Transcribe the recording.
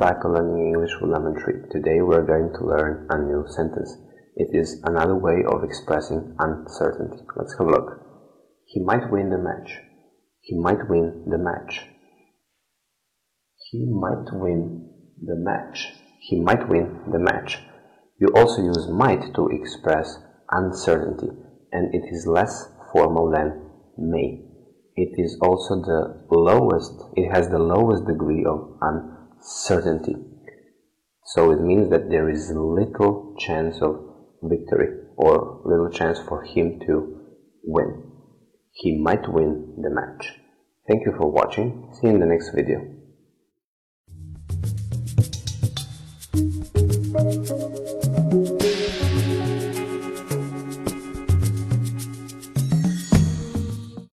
to Learning English with Lemon Tree. Today we're going to learn a new sentence. It is another way of expressing uncertainty. Let's have a look. He might win the match. He might win the match. He might win the match. He might win the match. You also use might to express uncertainty and it is less formal than may. It is also the lowest, it has the lowest degree of uncertainty certainty. So it means that there is little chance of victory or little chance for him to win. He might win the match. Thank you for watching. See you in the next video.